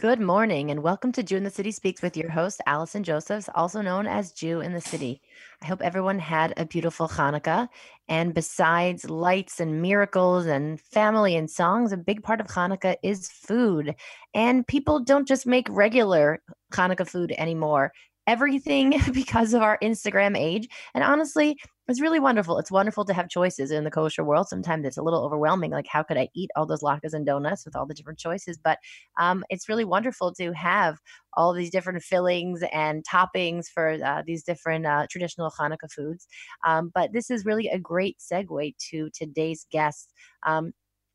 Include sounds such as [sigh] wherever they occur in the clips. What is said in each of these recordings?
Good morning and welcome to Jew in the City Speaks with your host, Allison Josephs, also known as Jew in the City. I hope everyone had a beautiful Hanukkah. And besides lights and miracles and family and songs, a big part of Hanukkah is food. And people don't just make regular Hanukkah food anymore everything [laughs] because of our Instagram age. And honestly, it's really wonderful. It's wonderful to have choices in the kosher world. Sometimes it's a little overwhelming. Like, how could I eat all those latkes and donuts with all the different choices? But um, it's really wonderful to have all these different fillings and toppings for uh, these different uh, traditional Hanukkah foods. Um, but this is really a great segue to today's guest. Um,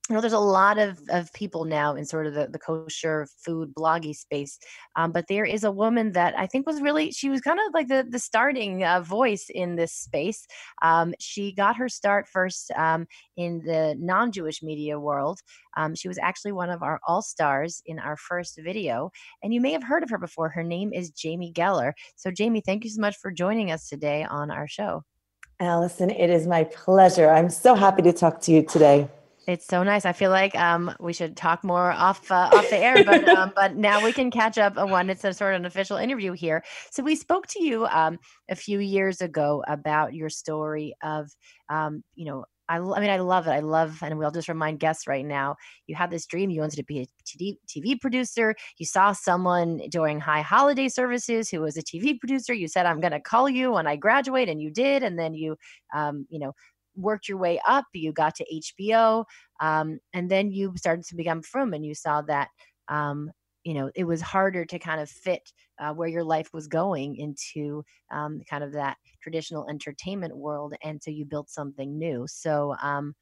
you know, there's a lot of, of people now in sort of the, the kosher food bloggy space. Um, but there is a woman that I think was really, she was kind of like the, the starting uh, voice in this space. Um, she got her start first um, in the non Jewish media world. Um, she was actually one of our all stars in our first video. And you may have heard of her before. Her name is Jamie Geller. So, Jamie, thank you so much for joining us today on our show. Allison, it is my pleasure. I'm so happy to talk to you today. It's so nice. I feel like um, we should talk more off uh, off the air, but um, but [laughs] now we can catch up on one. it's a sort of an official interview here. So we spoke to you um, a few years ago about your story of um, you know I, I mean, I love it. I love, and we'll just remind guests right now you had this dream. You wanted to be a TV, TV producer. You saw someone during high holiday services who was a TV producer. You said, I'm going to call you when I graduate, and you did. And then you, um, you know, worked your way up, you got to HBO, um, and then you started to become frum, and you saw that um, you know it was harder to kind of fit uh, where your life was going into um, kind of that traditional entertainment world, and so you built something new. So. Um,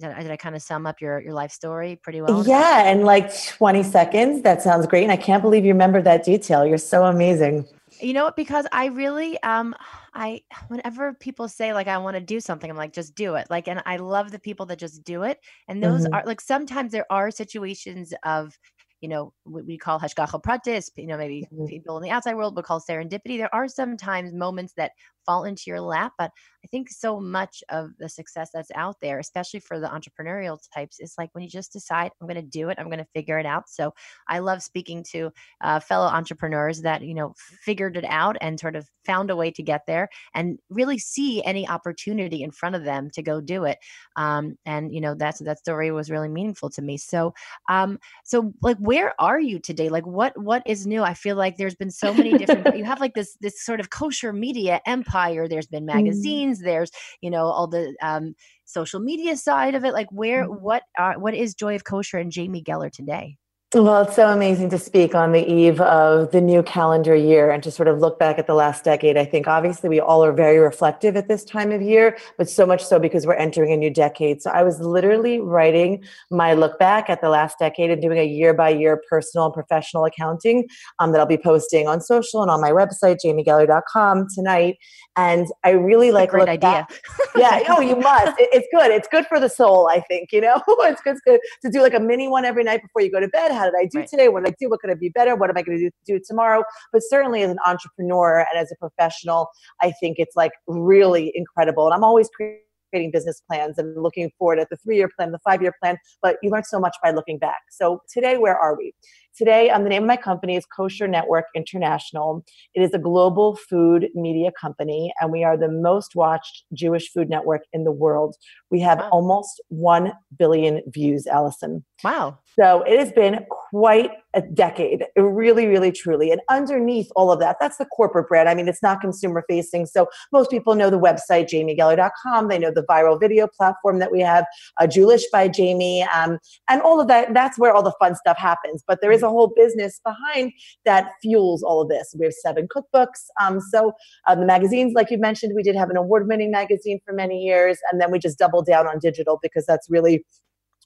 did I, did I kind of sum up your, your life story pretty well? Yeah, in like 20 seconds. That sounds great. And I can't believe you remember that detail. You're so amazing. You know what? Because I really, um, I whenever people say like I want to do something, I'm like just do it. Like, and I love the people that just do it. And those mm-hmm. are like sometimes there are situations of you know, what we call hashgacha pratis, you know, maybe mm-hmm. people in the outside world would call serendipity. There are sometimes moments that fall into your lap. But I think so much of the success that's out there, especially for the entrepreneurial types, is like when you just decide, I'm going to do it, I'm going to figure it out. So I love speaking to uh, fellow entrepreneurs that, you know, figured it out and sort of found a way to get there and really see any opportunity in front of them to go do it. Um, and, you know, that's, that story was really meaningful to me. So, um, so like, where are you today? Like what, what is new? I feel like there's been so many different, you [laughs] have like this, this sort of kosher media empire empire there's been mm-hmm. magazines mm. there's you know all the um, social media side of it like where mm. what are what is joy of kosher and jamie geller today well, it's so amazing to speak on the eve of the new calendar year and to sort of look back at the last decade. I think obviously we all are very reflective at this time of year, but so much so because we're entering a new decade. So I was literally writing my look back at the last decade and doing a year by year personal and professional accounting um, that I'll be posting on social and on my website, jamiegeller.com tonight. And I really like great idea. [laughs] yeah, oh, you must. It, it's good. It's good for the soul, I think, you know, [laughs] it's good, it's good to do like a mini one every night before you go to bed how did I do right. today? What did I do? What could I be better? What am I going to do, do tomorrow? But certainly as an entrepreneur and as a professional, I think it's like really incredible. And I'm always creating business plans and looking forward at the three year plan, the five year plan, but you learn so much by looking back. So today, where are we? Today, um, the name of my company is Kosher Network International. It is a global food media company, and we are the most watched Jewish food network in the world. We have wow. almost 1 billion views, Allison. Wow. So it has been quite a decade, really, really, truly. And underneath all of that, that's the corporate brand. I mean, it's not consumer facing. So most people know the website, jamiegeller.com. They know the viral video platform that we have, uh, Jewlish by Jamie, um, and all of that. That's where all the fun stuff happens. But there is a whole business behind that fuels all of this. We have seven cookbooks. Um, so uh, the magazines, like you mentioned, we did have an award winning magazine for many years. And then we just doubled down on digital because that's really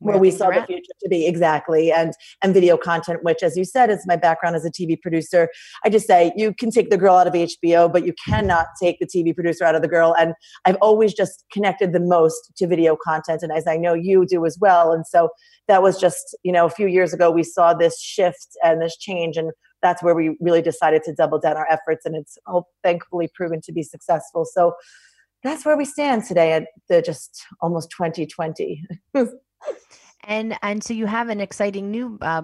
where, we saw the future to be exactly and and video content which as you said is my background as a tv producer. I just say you can take the girl out of hbo but you cannot take the tv producer out of the girl and i've always just connected the most to video content and as i know you do as well and so that was just you know a few years ago we saw this shift and this change and that's where we really decided to double down our efforts and it's all thankfully proven to be successful. So that's where we stand today at the just almost 2020 [laughs] and and so you have an exciting new uh,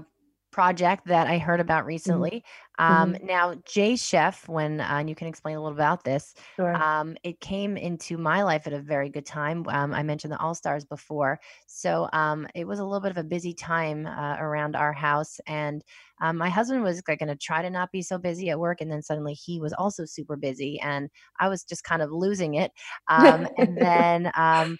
project that I heard about Mhm. recently. Um, Mhm. now, J Chef, when uh, and you can explain a little about this, Sure. um, it came into my life at a very good time. Um, I mentioned the All Stars before, so um, it was a little bit of a busy time uh, around our house, and um, my husband was like going to try to not be so busy at work, and then suddenly he was also super busy, and I was just kind of losing it. [laughs] Um, and then um,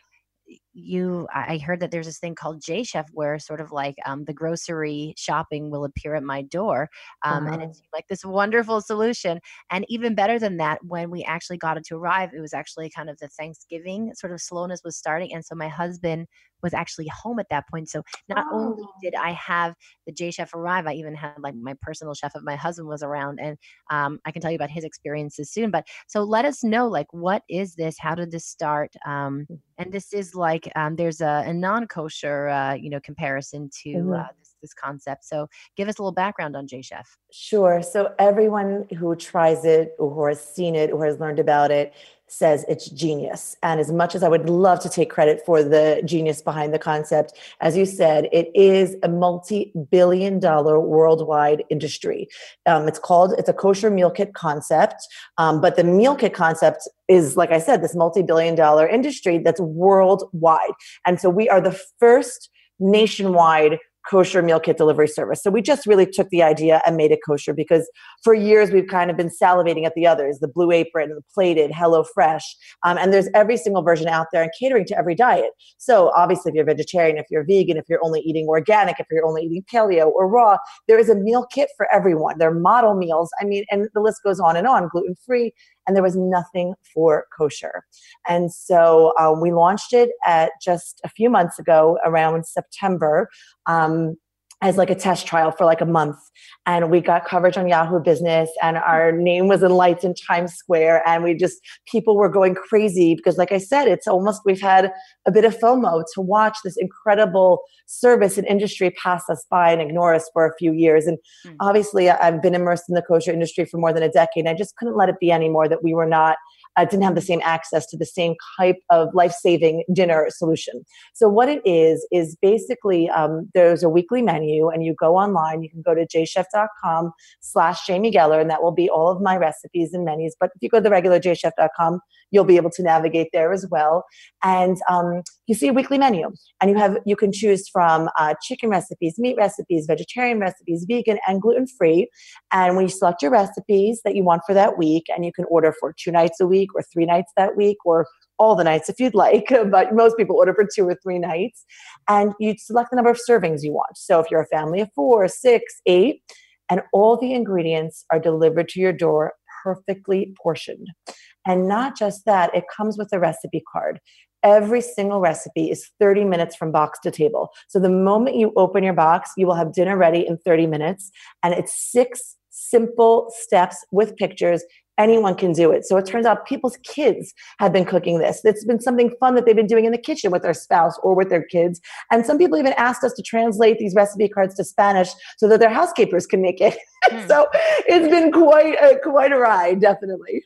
you I heard that there's this thing called J Chef where sort of like um, the grocery shopping will appear at my door. Um, and Uh-huh. it seemed like this wonderful solution. And even better than that, when we actually got it to arrive, it was actually kind of the Thanksgiving sort of slowness was starting. And so my husband was actually home at that point. So not only Oh. did I have the J Chef arrive, I even had like my personal chef of my husband was around. And um, I can tell you about his experiences soon. But so let us know like, what is this? How did this start? Um, and this is like um, there's a, a non-kosher uh, you know comparison to uh, Mhm. this, this concept so give us a little background on j chef Sure. So everyone who tries it or who has seen it or has learned about it says it's genius. And as much as I would love to take credit for the genius behind the concept, as you said, it is a multi-billion dollar worldwide industry. Um, it's called, it's a kosher meal kit concept. Um, but the meal kit concept is, like I said, this multi-billion dollar industry that's worldwide. And so we are the first nationwide kosher meal kit delivery service. So we just really took the idea and made it kosher because for years we've kind of been salivating at the others, the Blue Apron, the Plated, Hello Fresh, um, and there's every single version out there and catering to every diet. So obviously, if you're vegetarian, if you're vegan, if you're only eating organic, if you're only eating paleo or raw, there is a meal kit for everyone. They're model meals. I mean, and the list goes on and on, gluten free, and there was nothing for kosher. And so uh, we launched it at just a few months ago, around September. Um, as like a test trial for like a month and we got coverage on yahoo business and our name was in lights in times square and we just people were going crazy because like i said it's almost we've had a bit of fomo to watch this incredible service and industry pass us by and ignore us for a few years and Mm. obviously i've been immersed in the kosher industry for more than a decade and i just couldn't let it be anymore that we were not uh, didn't have the same access to the same type of life-saving dinner solution so what it is is basically um, there's a weekly menu, and you go online. You can go to jchef.com slash Jamie Geller, and that will be all of my recipes and menus. But if you go to the regular jchef.com, you'll be able to navigate there as well. And um, you see a weekly menu, and you have you can choose from uh, chicken recipes, meat recipes, vegetarian recipes, vegan, and gluten free. And when you select your recipes that you want for that week, and you can order for two nights a week or three nights that week or all the nights if you'd like, [laughs] but most people order for two or three nights. And you select the number of servings you want. So if you're a family of four, six, eight, and all the ingredients are delivered to your door perfectly portioned. And not just that, it comes with a recipe card. Every single recipe is 30 minutes from box to table. So the moment you open your box, you will have dinner ready in 30 minutes. And it's six simple steps with pictures anyone can do it. So it turns out people's kids have been cooking this. It's been something fun that they've been doing in the kitchen with their spouse or with their kids. And some people even asked us to translate these recipe cards to Spanish so that their housekeepers can make it. [laughs] Hmm. so it's been quite a, quite a ride, definitely.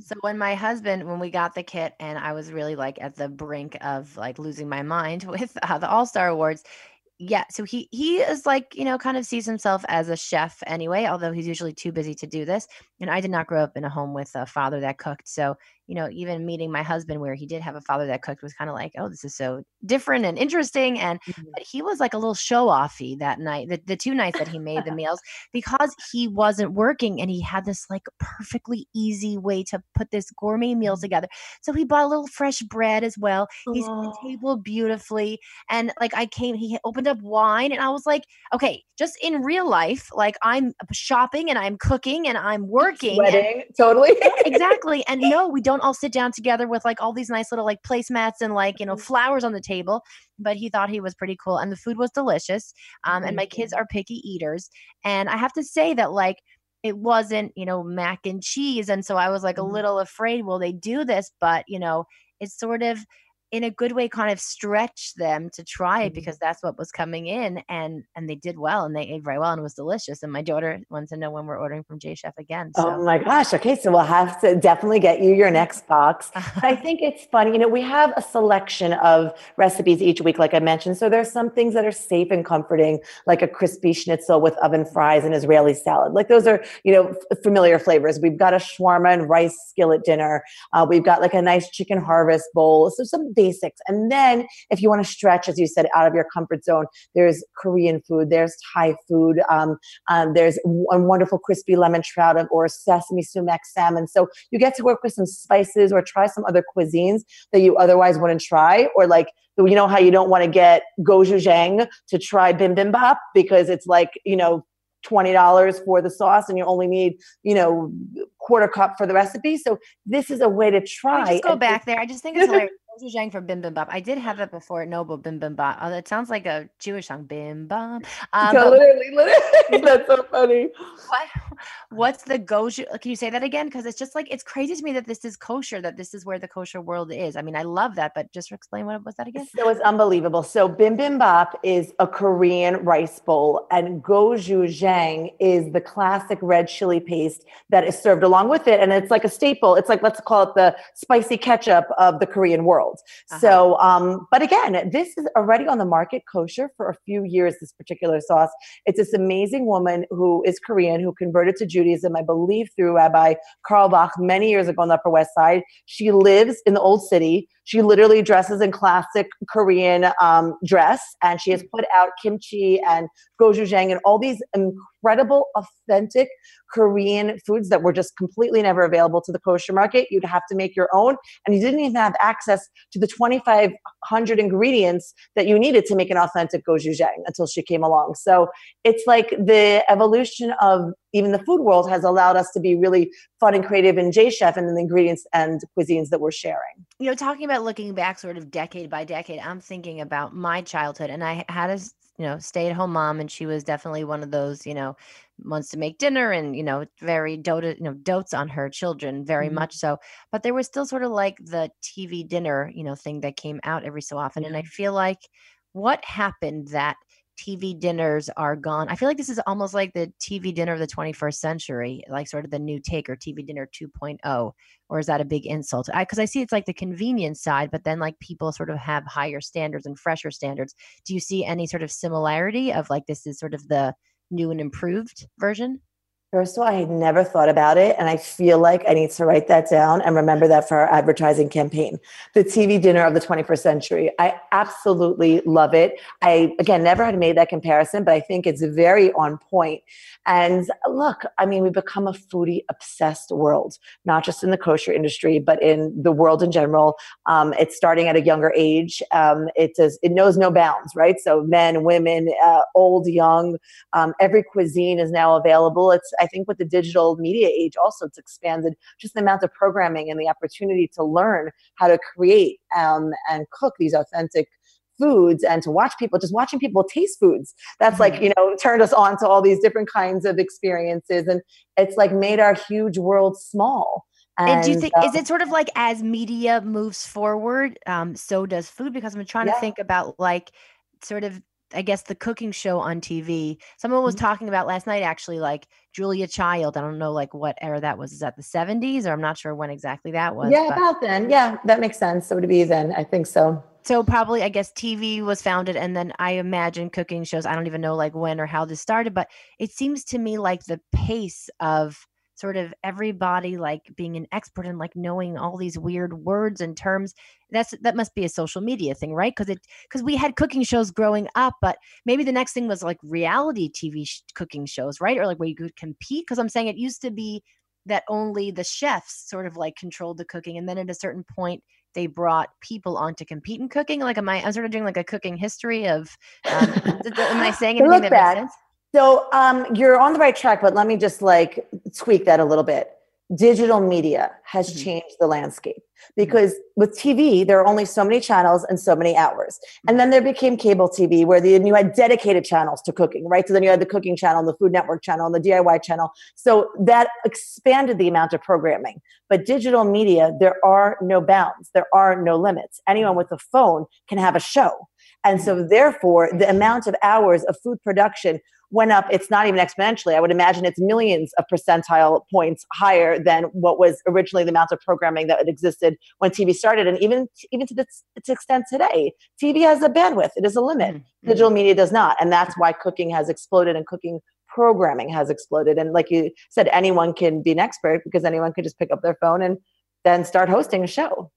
So when my husband when we got the kit and i was really like at the brink of like losing my mind [laughs] with uh, the all-star awards yeah so he he is like you know kind of sees himself as a chef anyway although he's usually too busy to do this and i did not grow up in a home with a father that cooked so you know even meeting my husband where he did have a father that cooked was kind of like oh this is so different and interesting and mm-hmm. but he was like a little show offy that night the, the two nights that he made the [laughs] meals because he wasn't working and he had this like perfectly easy way to put this gourmet meal mm-hmm. together so he bought a little fresh bread as well he set the Oh. table beautifully and like i came he opened up wine and i was like okay just in real life like i'm shopping and i'm cooking and i'm [laughs] working and- totally. exactly. And no, we [laughs] don't all sit down together with like all these nice little like placemats and like, you know, flowers on the table. But he thought he was pretty cool. And the food was delicious. Um, and my kids are picky eaters. And I have to say that like it wasn't, you know, mac and cheese. And so I was like a Mhm. little afraid, will they do this? But, you know, it's sort of in a good way kind of stretch them to try it Mhm. because that's what was coming in and and they did well and they ate very well and it was delicious and my daughter wants to know when we're ordering from j chef again so Oh my gosh. Okay. So we'll have to definitely get you your next box. [laughs] I think it's funny. You know, we have a selection of recipes each week, like I mentioned. So there's some things that are safe and comforting, like a crispy schnitzel with oven fries and Israeli salad. Like those are, you know, f- familiar flavors. We've got a shawarma and rice skillet dinner. Uh, we've got like a nice chicken harvest bowl. So some basics. And then if you want to stretch, as you said, out of your comfort zone, there's Korean food, there's Thai food, um, um, there's a wonderful crispy lemon trout or sesame sumac salmon. So you get to work with some spices or try some other cuisines that you otherwise wouldn't try. Or like, you know how you don't want to get gochujang to try bibimbap because it's like, you know, $20 for the sauce and you only need, you know, quarter cup for the recipe. So this is a way to try. I just go and- back there. I just think it's hilarious. Gochujang for bibimbap. I did have it before at Noble bibimbap. Oh, that sounds like a Jewish song. Bimbam. Um, So literally, literally, [laughs] that's so funny. what, what's the goju? Can you say that again? Because it's just like it's crazy to me that this is kosher. That this is where the kosher world is. I mean, I love that, but just explain what was that again? So it's unbelievable. So bibimbap is a Korean rice bowl, and gochujang is the classic red chili paste that is served along with it, and it's like a staple. It's like let's call it the spicy ketchup of the Korean world. Uh-huh. So, um, but again, this is already on the market kosher for a few years. This particular sauce. It's this amazing woman who is Korean who converted to Judaism, I believe, through Rabbi Carlebach many years ago on the Upper West Side. She lives in the Old City. She literally dresses in classic Korean um, dress, and she has put out kimchi and gochujang and all these incredible, authentic Korean foods that were just completely never available to the kosher market. You'd have to make your own, and you didn't even have access to the 2,500 ingredients that you needed to make an authentic gochujang until she came along. So it's like the evolution of even the food world has allowed us to be really fun and creative in J Chef and in the ingredients and cuisines that we're sharing. you know, talking about looking back sort of decade by decade, I'm thinking about my childhood and I had a you know, stay at home mom and she was definitely one of those, you know, wants to make dinner and, you know, very doted, you know, dotes on her children very Mhm. much so. But there was still sort of like the TV dinner, you know, thing that came out every so often. And I feel like what happened that TV dinners are gone. I feel like this is almost like the TV dinner of the 21st century, like sort of the new take or TV dinner 2.0 or is that a big insult? Because I, see it's like the convenience side, but then like people sort of have higher standards and fresher standards. Do you see any sort of similarity of like this is sort of the new and improved version? First of all, I had never thought about it, and I feel like I need to write that down and remember that for our advertising campaign. The TV dinner of the 21st century. I absolutely love it. I, again, never had made that comparison, but I think it's very on point. And look, I mean, we've become a foodie obsessed world, not just in the kosher industry, but in the world in general. Um, it's starting at a younger age. Um, it does, it knows no bounds, right? So men, women, uh, old, young, um, every cuisine is now available. It's I think with the digital media age also it's expanded just the amount of programming and the opportunity to learn how to create um, and cook these authentic foods and to watch people just watching people taste foods that's like you know turned us on to all these different kinds of experiences and it's like made our huge world small And, do you think is uh, it sort of like as media moves forward, um, so does food? Because I'm trying Yeah. to think about like sort of I guess the cooking show on TV. Someone was Mhm. talking about last night actually, like Julia Child. I don't know like what era that was. Is that the 70s? Or I'm not sure when exactly that was. yeah but- about then yeah that makes sense so to be then i think so so probably i guess tv was founded and then i imagine cooking shows i don't even know like when or how this started but it seems to me like the pace of sort of everybody like being an expert and like knowing all these weird words and terms that's that must be a social media thing right? Because it because we had cooking shows growing up but maybe the next thing was like reality tv sh- cooking shows right? Or like where you could compete because i'm saying it used to be that only the chefs sort of like controlled the cooking and then at a certain point they brought people on to compete in cooking. Like am i i'm sort of doing like a cooking history of um, [laughs] am i saying anything that makes bad. sense So um, you're on the right track, but let me just like tweak that a little bit. digital media has mm-hmm. changed the landscape mm-hmm. because with TV, there are only so many channels and so many hours. And then there became cable TV where the, you had dedicated channels to cooking, right? So then you had the cooking channel, the Food Network channel, and the DIY channel. So that expanded the amount of programming. But digital media, there are no bounds, there are no limits. Anyone with a phone can have a show. And so, mm-hmm. therefore, the amount of hours of food production went up, it's not even exponentially. I would imagine it's millions of percentile points higher than what was originally the amount of programming that existed when TV started. And even, even to its, its extent today, TV has a bandwidth, it is a limit. Mm-hmm. Digital media does not. And that's why cooking has exploded and cooking programming has exploded. And like you said, anyone can be an expert because anyone could just pick up their phone and then start hosting a show.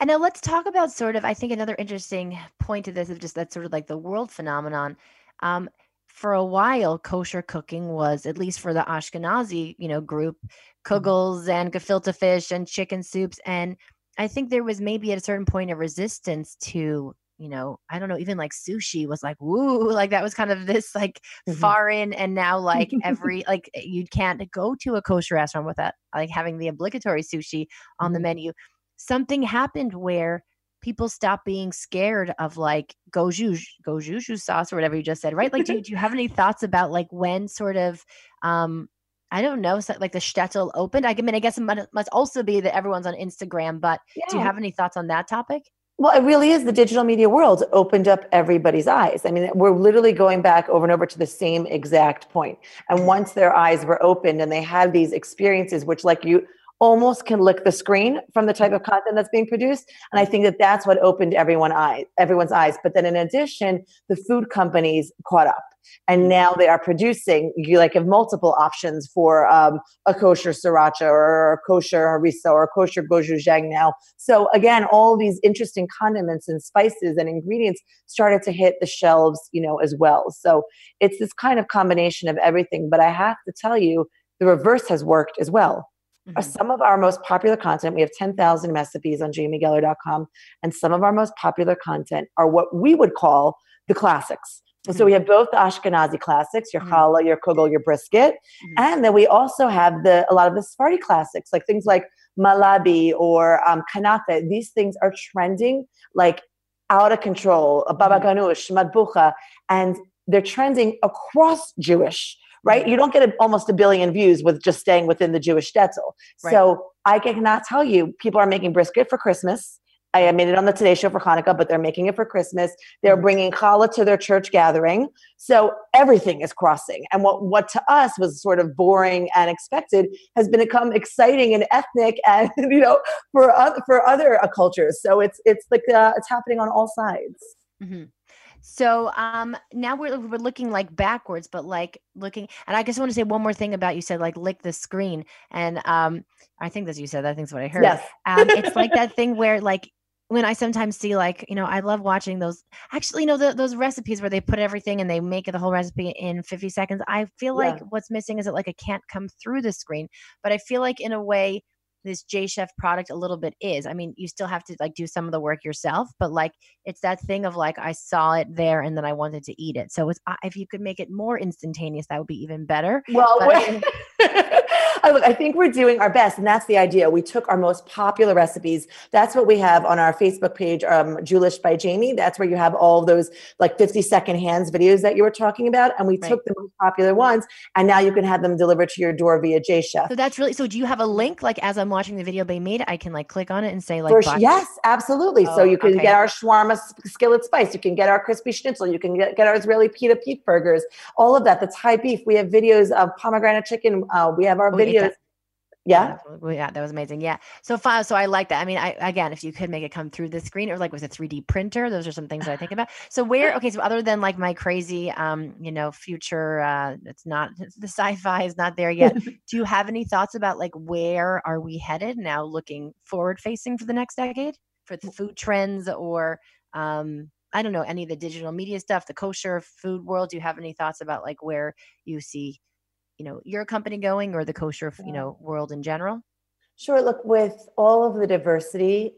And now let's talk about sort of, I think another interesting point to this is just that sort of like the world phenomenon. Um, for a while, kosher cooking was, at least for the Ashkenazi, you know, group, mm-hmm. kugels and gefilte fish and chicken soups. And I think there was maybe at a certain point a resistance to, you know, I don't know, even like sushi was like, woo, [laughs] like that was kind of this like mm-hmm. foreign. And now like [laughs] every, like you can't go to a kosher restaurant without like having the obligatory sushi on mm-hmm. the menu. Something happened where people stop being scared of like goju goju sauce or whatever you just said, right? Like, do, do you have any [laughs] thoughts about like when sort of um I don't know, so like the shtetl opened. I mean, I guess it must also be that everyone's on Instagram, but yeah. do you have any thoughts on that topic? Well, it really is the digital media world opened up everybody's eyes. I mean, we're literally going back over and over to the same exact point. And once their eyes were opened and they had these experiences, which, like you almost can lick the screen from the type of content that's being produced. And I think that that's what opened everyone everyone's eyes. But then in addition, the food companies caught up. And now they are producing, you like have multiple options for um, a kosher sriracha or a kosher harissa or a kosher gochujang now. So again, all these interesting condiments and spices and ingredients started to hit the shelves, you know, as well. So it's this kind of combination of everything. But I have to tell you, the reverse has worked as well Mm-hmm. Some of our most popular content, we have 10,000 recipes on jamiegeller.com, and some of our most popular content are what we would call the classics. Mm-hmm. So we have both the Ashkenazi classics, your mm-hmm. challah, your kugel, your brisket, mm-hmm. and then we also have the a lot of the Sephardi classics, like things like malabi or um, kanafe. These things are trending like out of control. Baba mm-hmm. ganush, matbucha, and they're trending across Jewish right? You don't get a, almost a billion views with just staying within the Jewish shtetl. Right. So I cannot tell you, people are making brisket for Christmas. I made it on the Today Show for Hanukkah, but they're making it for Christmas. They're mm-hmm. bringing challah to their church gathering. So everything is crossing. And what, what to us was sort of boring and expected has become exciting and ethnic [laughs] and, you know, for, other, for other uh, cultures. So it's, it's like, uh, it's happening on all sides. Mm-hmm. So um now we're we're looking like backwards, but like looking and I just want to say one more thing about you said like lick the screen. And um I think that's you said, I think that's what I heard. Yes. um it's like that thing where like when I sometimes see like, you know, I love watching those actually, you know, the, those recipes where they put everything and they make the whole recipe in 50 seconds. I feel like what's missing is that like it can't come through the screen. But I feel like in a way this J Chef product a little bit is. I mean, you still have to like do some of the work yourself, but like it's that thing of like I saw it there and then I wanted to eat it. So it's if you could make it more instantaneous, that would be even better. Well, [laughs] I look, I think we're doing our best, and that's the idea. We took our most popular recipes. That's what we have on our Facebook page, um, Jewlish by Jamie. That's where you have all those like 50 second hands videos that you were talking about, and we right. took the most popular ones, and now you can have them delivered to your door via J Chef. So that's really. So do you have a link like as I'm watching the video being made, I can like click on it and say like. yes, absolutely. Oh, so you can okay. get our shawarma skillet spice. You can get our crispy schnitzel. You can get, get our Israeli pita peak burgers. All of that. The Thai beef. We have videos of pomegranate chicken. Uh, we have our oh, videos. Yeah. Yeah, that was amazing. Yeah. So far, so I like that. I mean, I again, if you could make it come through the screen or like with a 3D printer, those are some things that I think about. So where, okay, so other than like my crazy um, you know, future uh it's not [laughs] the sci-fi is not there yet. [laughs] do you have any thoughts about like where are we headed now looking forward facing for the next decade for the food trends or um I don't know, any of the digital media stuff, the kosher food world? Do you have any thoughts about like where you see you know your company going or the kosher you know world in general? Sure look with all of the diversity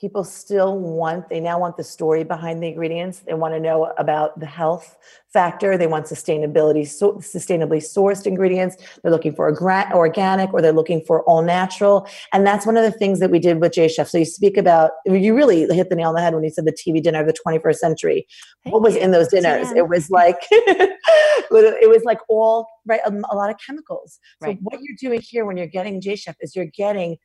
people still want they now want the story behind the ingredients. They want to know about the health factor. They want sustainability so, sustainably sourced ingredients. They're looking for organic or they're looking for all natural. And that's one of the things that we did with j chef. So you speak about you really hit the nail on the head when you said the tv dinner of the 21st century. Thank what was you. in those dinners? Yeah. it was like [laughs] it was like all right a, a lot of chemicals. So right. what you're doing here when you're getting j chef is you're getting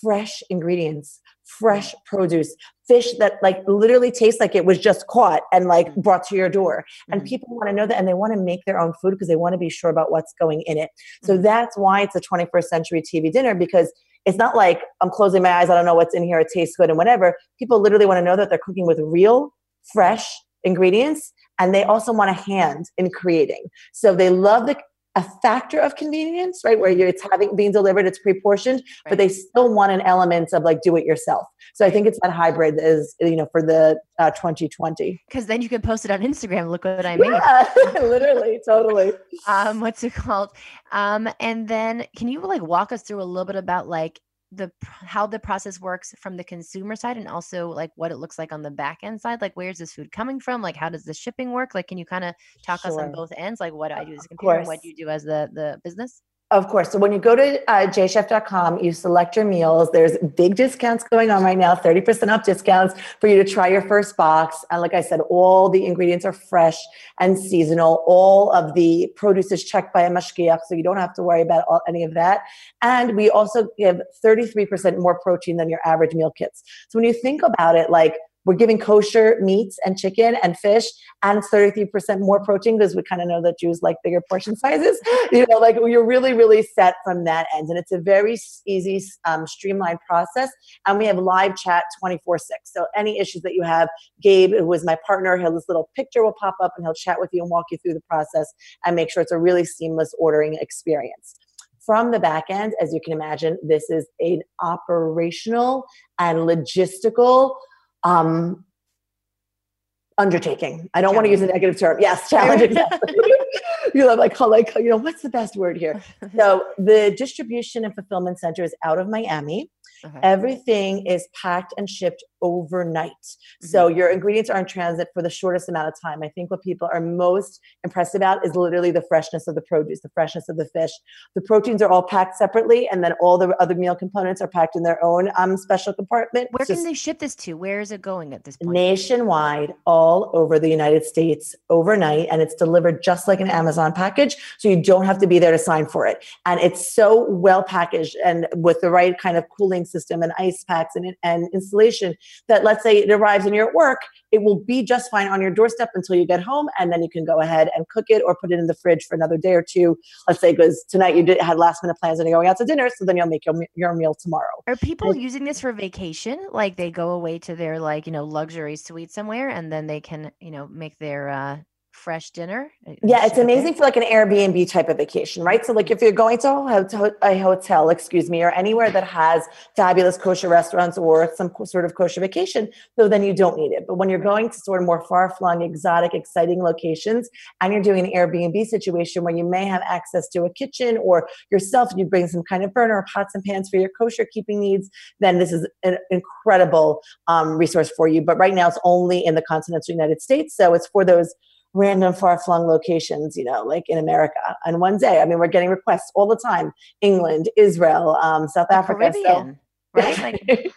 fresh ingredients, fresh produce, fish that like literally tastes like it was just caught and like mm-hmm. brought to your door. And mm-hmm. people want to know that and they want to make their own food because they want to be sure about what's going in it. So mm-hmm. that's why it's a 21st century TV dinner because it's not like I'm closing my eyes, I don't know what's in here, it tastes good and whatever. People literally want to know that they're cooking with real, fresh ingredients and they also want a hand in creating. So they love the a factor of convenience, right? Where you're, it's having being delivered, it's pre-portioned, right. but they still want an element of like do it yourself. So I think it's that hybrid is you know for the uh, 2020. Because then you can post it on Instagram. Look what I made. Yeah, [laughs] literally, totally. [laughs] Um, what's it called? Um, and then can you like walk us through a little bit about like the how the process works from the consumer side and also like what it looks like on the back end side like where's this food coming from? Like how does the shipping work? Like can you kind of talk sure. us on both ends? Like what i do uh, as a computer and what do you do as the the business of course. So when you go to uh, jchef.com, you select your meals. There's big discounts going on right now, 30% off discounts for you to try your first box. And like I said, all the ingredients are fresh and seasonal. All of the produce is checked by a mashgiach, so you don't have to worry about all, any of that. And we also give 33% more protein than your average meal kits. So when you think about it, like we're giving kosher meats and chicken and fish and it's 33% more protein because we kind of know that Jews like bigger portion [laughs] sizes. you know, like you're really, really set from that end. And it's a very easy, um, streamlined process. And we have live chat 24 6. So any issues that you have, Gabe, who is my partner, he'll this little picture will pop up and he'll chat with you and walk you through the process and make sure it's a really seamless ordering experience from the back end, as you can imagine, this is an operational and logistical um, undertaking. I don't want to use a negative term. Yes, [laughs] challenge. [laughs] you know, like, how like, you know, what's the best word here? [laughs] So the distribution and fulfillment center is out of Miami. Okay. Everything is packed and shipped overnight. Mm-hmm. So your ingredients are in transit for the shortest amount of time. I think what people are most impressed about is literally the freshness of the produce, the freshness of the fish. The proteins are all packed separately, and then all the other meal components are packed in their own um, special compartment. Where can they ship this to? Where is it going at this point? Nationwide, all over the United States overnight, and it's delivered just like an Amazon package. So you don't have to be there to sign for it. And it's so well packaged and with the right kind of cooling system and ice packs and, and installation that let's say it arrives and you're at work, it will be just fine on your doorstep until you get home. And then you can go ahead and cook it or put it in the fridge for another day or two. Let's say, because tonight you did, had last minute plans and you're going out to dinner. So then you'll make your, your meal tomorrow. Are people and, using this for vacation? Like they go away to their like, you know, luxury suite somewhere and then they can, you know, make their, uh, fresh dinner. Uh, yeah, it's amazing for like an Airbnb type of vacation, right? So like if you're going to a hotel, excuse me, or anywhere that has fabulous kosher restaurants or some sort of kosher vacation, so then you don't need it. But when you're going to sort of more far-flung, exotic, exciting locations, and you're doing an Airbnb situation where you may have access to a kitchen or yourself, you bring some kind of burner or pots and pans for your kosher keeping needs, then this is an incredible um, resource for you. But right now, it's only in the continental United States, so it's for those random far flung locations, you know, like in America. And one day, I mean, we're getting requests all the time England, Israel, um, South the Africa. Caribbean, so, right? Like, [laughs]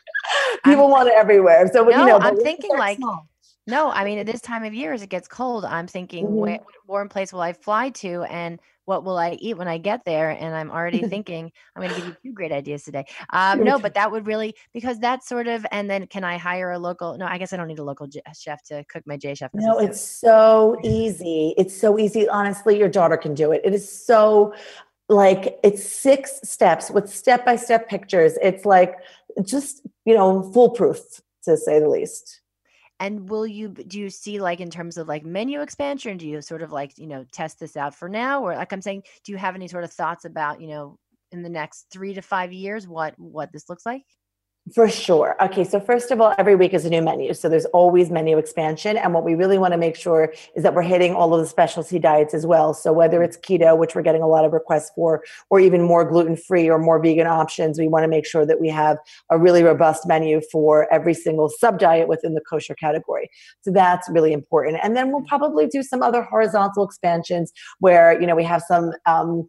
people I'm, want it everywhere. So, no, you know, I'm thinking like, small. no, I mean, at this time of year, as it gets cold, I'm thinking, mm-hmm. what warm place will I fly to? And what will I eat when I get there? And I'm already [laughs] thinking I'm going to give you two great ideas today. Um, no, but [laughs] that would really because that's sort of. And then can I hire a local? No, I guess I don't need a local j- chef to cook my J chef. No, it's so easy. It's so easy. Honestly, your daughter can do it. It is so like it's six steps with step by step pictures. It's like just you know foolproof to say the least. And will you do you see like in terms of like menu expansion? Do you sort of like, you know, test this out for now? Or like I'm saying, do you have any sort of thoughts about, you know, in the next three to five years what what this looks like? For sure. Okay, so first of all, every week is a new menu. So there's always menu expansion. And what we really want to make sure is that we're hitting all of the specialty diets as well. So whether it's keto, which we're getting a lot of requests for, or even more gluten free or more vegan options, we want to make sure that we have a really robust menu for every single sub diet within the kosher category. So that's really important. And then we'll probably do some other horizontal expansions where, you know, we have some, um,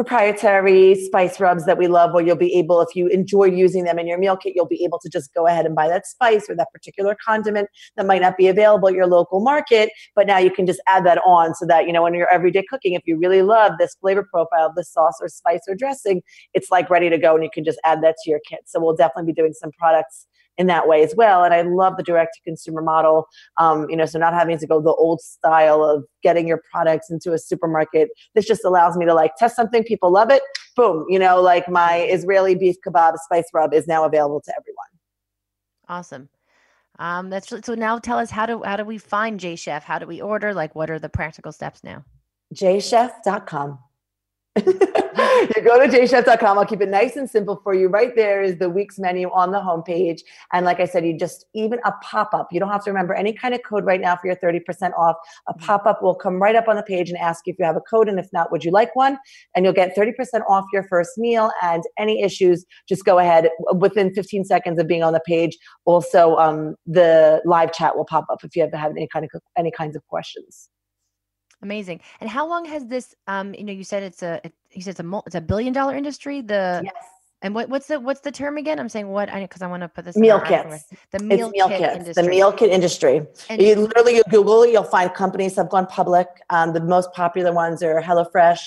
proprietary spice rubs that we love where you'll be able if you enjoy using them in your meal kit you'll be able to just go ahead and buy that spice or that particular condiment that might not be available at your local market. But now you can just add that on so that you know when you're everyday cooking if you really love this flavor profile of the sauce or spice or dressing it's like ready to go and you can just add that to your kit. So we'll definitely be doing some products in that way as well. And I love the direct to consumer model. Um, you know, so not having to go the old style of getting your products into a supermarket. This just allows me to like test something, people love it, boom. You know, like my Israeli beef kebab spice rub is now available to everyone. Awesome. Um, that's so now tell us how do how do we find J Chef? How do we order? Like what are the practical steps now? jchef.com. [laughs] you go to jchef.com. I'll keep it nice and simple for you. Right there is the week's menu on the homepage. And like I said, you just even a pop up. You don't have to remember any kind of code right now for your 30% off. A mm-hmm. pop up will come right up on the page and ask you if you have a code. And if not, would you like one? And you'll get 30% off your first meal. And any issues, just go ahead within 15 seconds of being on the page. Also, um, the live chat will pop up if you ever have any kind of any kinds of questions. Amazing. And how long has this? Um, you know, you said it's a. It, you said it's a. It's a billion dollar industry. The yes. And what, what's the what's the term again? I'm saying what I because I want to put this meal kits. The meal, it's meal kit kits. Industry. The meal kit industry. And you literally you Google, you'll find companies that have gone public. Um, the most popular ones are HelloFresh,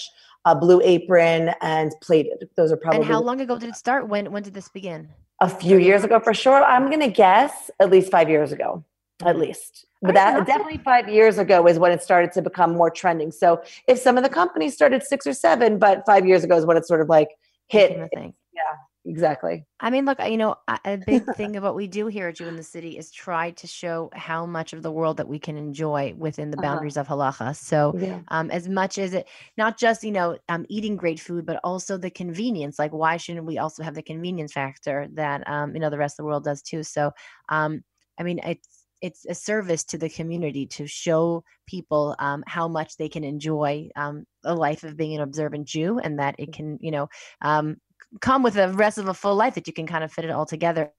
uh, Blue Apron, and Plated. Those are probably. And how long ago did it start? When when did this begin? A few years ago, for sure. I'm gonna guess at least five years ago at least. But that definitely five years ago is when it started to become more trending. So if some of the companies started six or seven, but five years ago is when it sort of like hit. Thing. Yeah, exactly. I mean, look, you know, a big [laughs] thing of what we do here at Jew in the City is try to show how much of the world that we can enjoy within the uh-huh. boundaries uh-huh. of halacha. So, yeah. um, as much as it, not just you know, um, eating great food, but also the convenience. Like, why shouldn't we also have the convenience factor that um, you know the rest of the world does too? So, um, I mean, it's it's a service to the community to show people um, how much they can enjoy um, a life of being an observant Jew, and that it can, you know, um, come with the rest of a full life that you can kind of fit it all together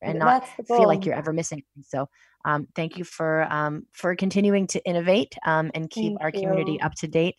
and not feel like you're ever missing. So, um, thank you for um, for continuing to innovate um, and keep thank our community up to date.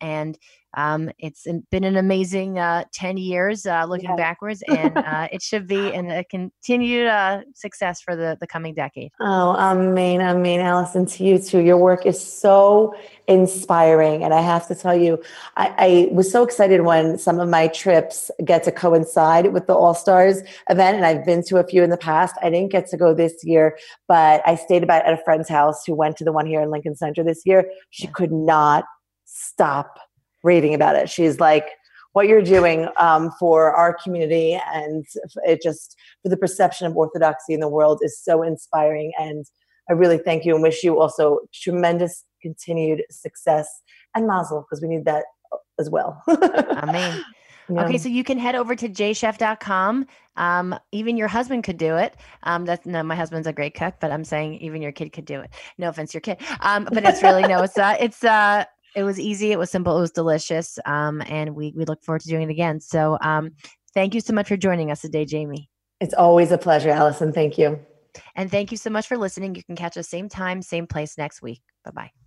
And um, it's been an amazing uh, 10 years uh, looking yeah. backwards, and [laughs] uh, it should be in a continued uh, success for the, the coming decade. Oh, I mean, I mean, Allison, to you too. Your work is so inspiring. And I have to tell you, I, I was so excited when some of my trips get to coincide with the All Stars event. And I've been to a few in the past. I didn't get to go this year, but I stayed about at a friend's house who went to the one here in Lincoln Center this year. She could not stop raving about it. She's like, what you're doing um, for our community and it just for the perception of orthodoxy in the world is so inspiring and i really thank you and wish you also tremendous continued success and mazel because we need that as well [laughs] i mean yeah. Okay, so you can head over to jchef.com. Um, even your husband could do it. Um, that's no, my husband's a great cook, but I'm saying even your kid could do it. No offense, your kid. Um, but it's really no, it's uh, it's uh, it was easy. It was simple. It was delicious. Um, and we we look forward to doing it again. So um, thank you so much for joining us today, Jamie. It's always a pleasure, Allison. Thank you. And thank you so much for listening. You can catch us same time, same place next week. Bye bye.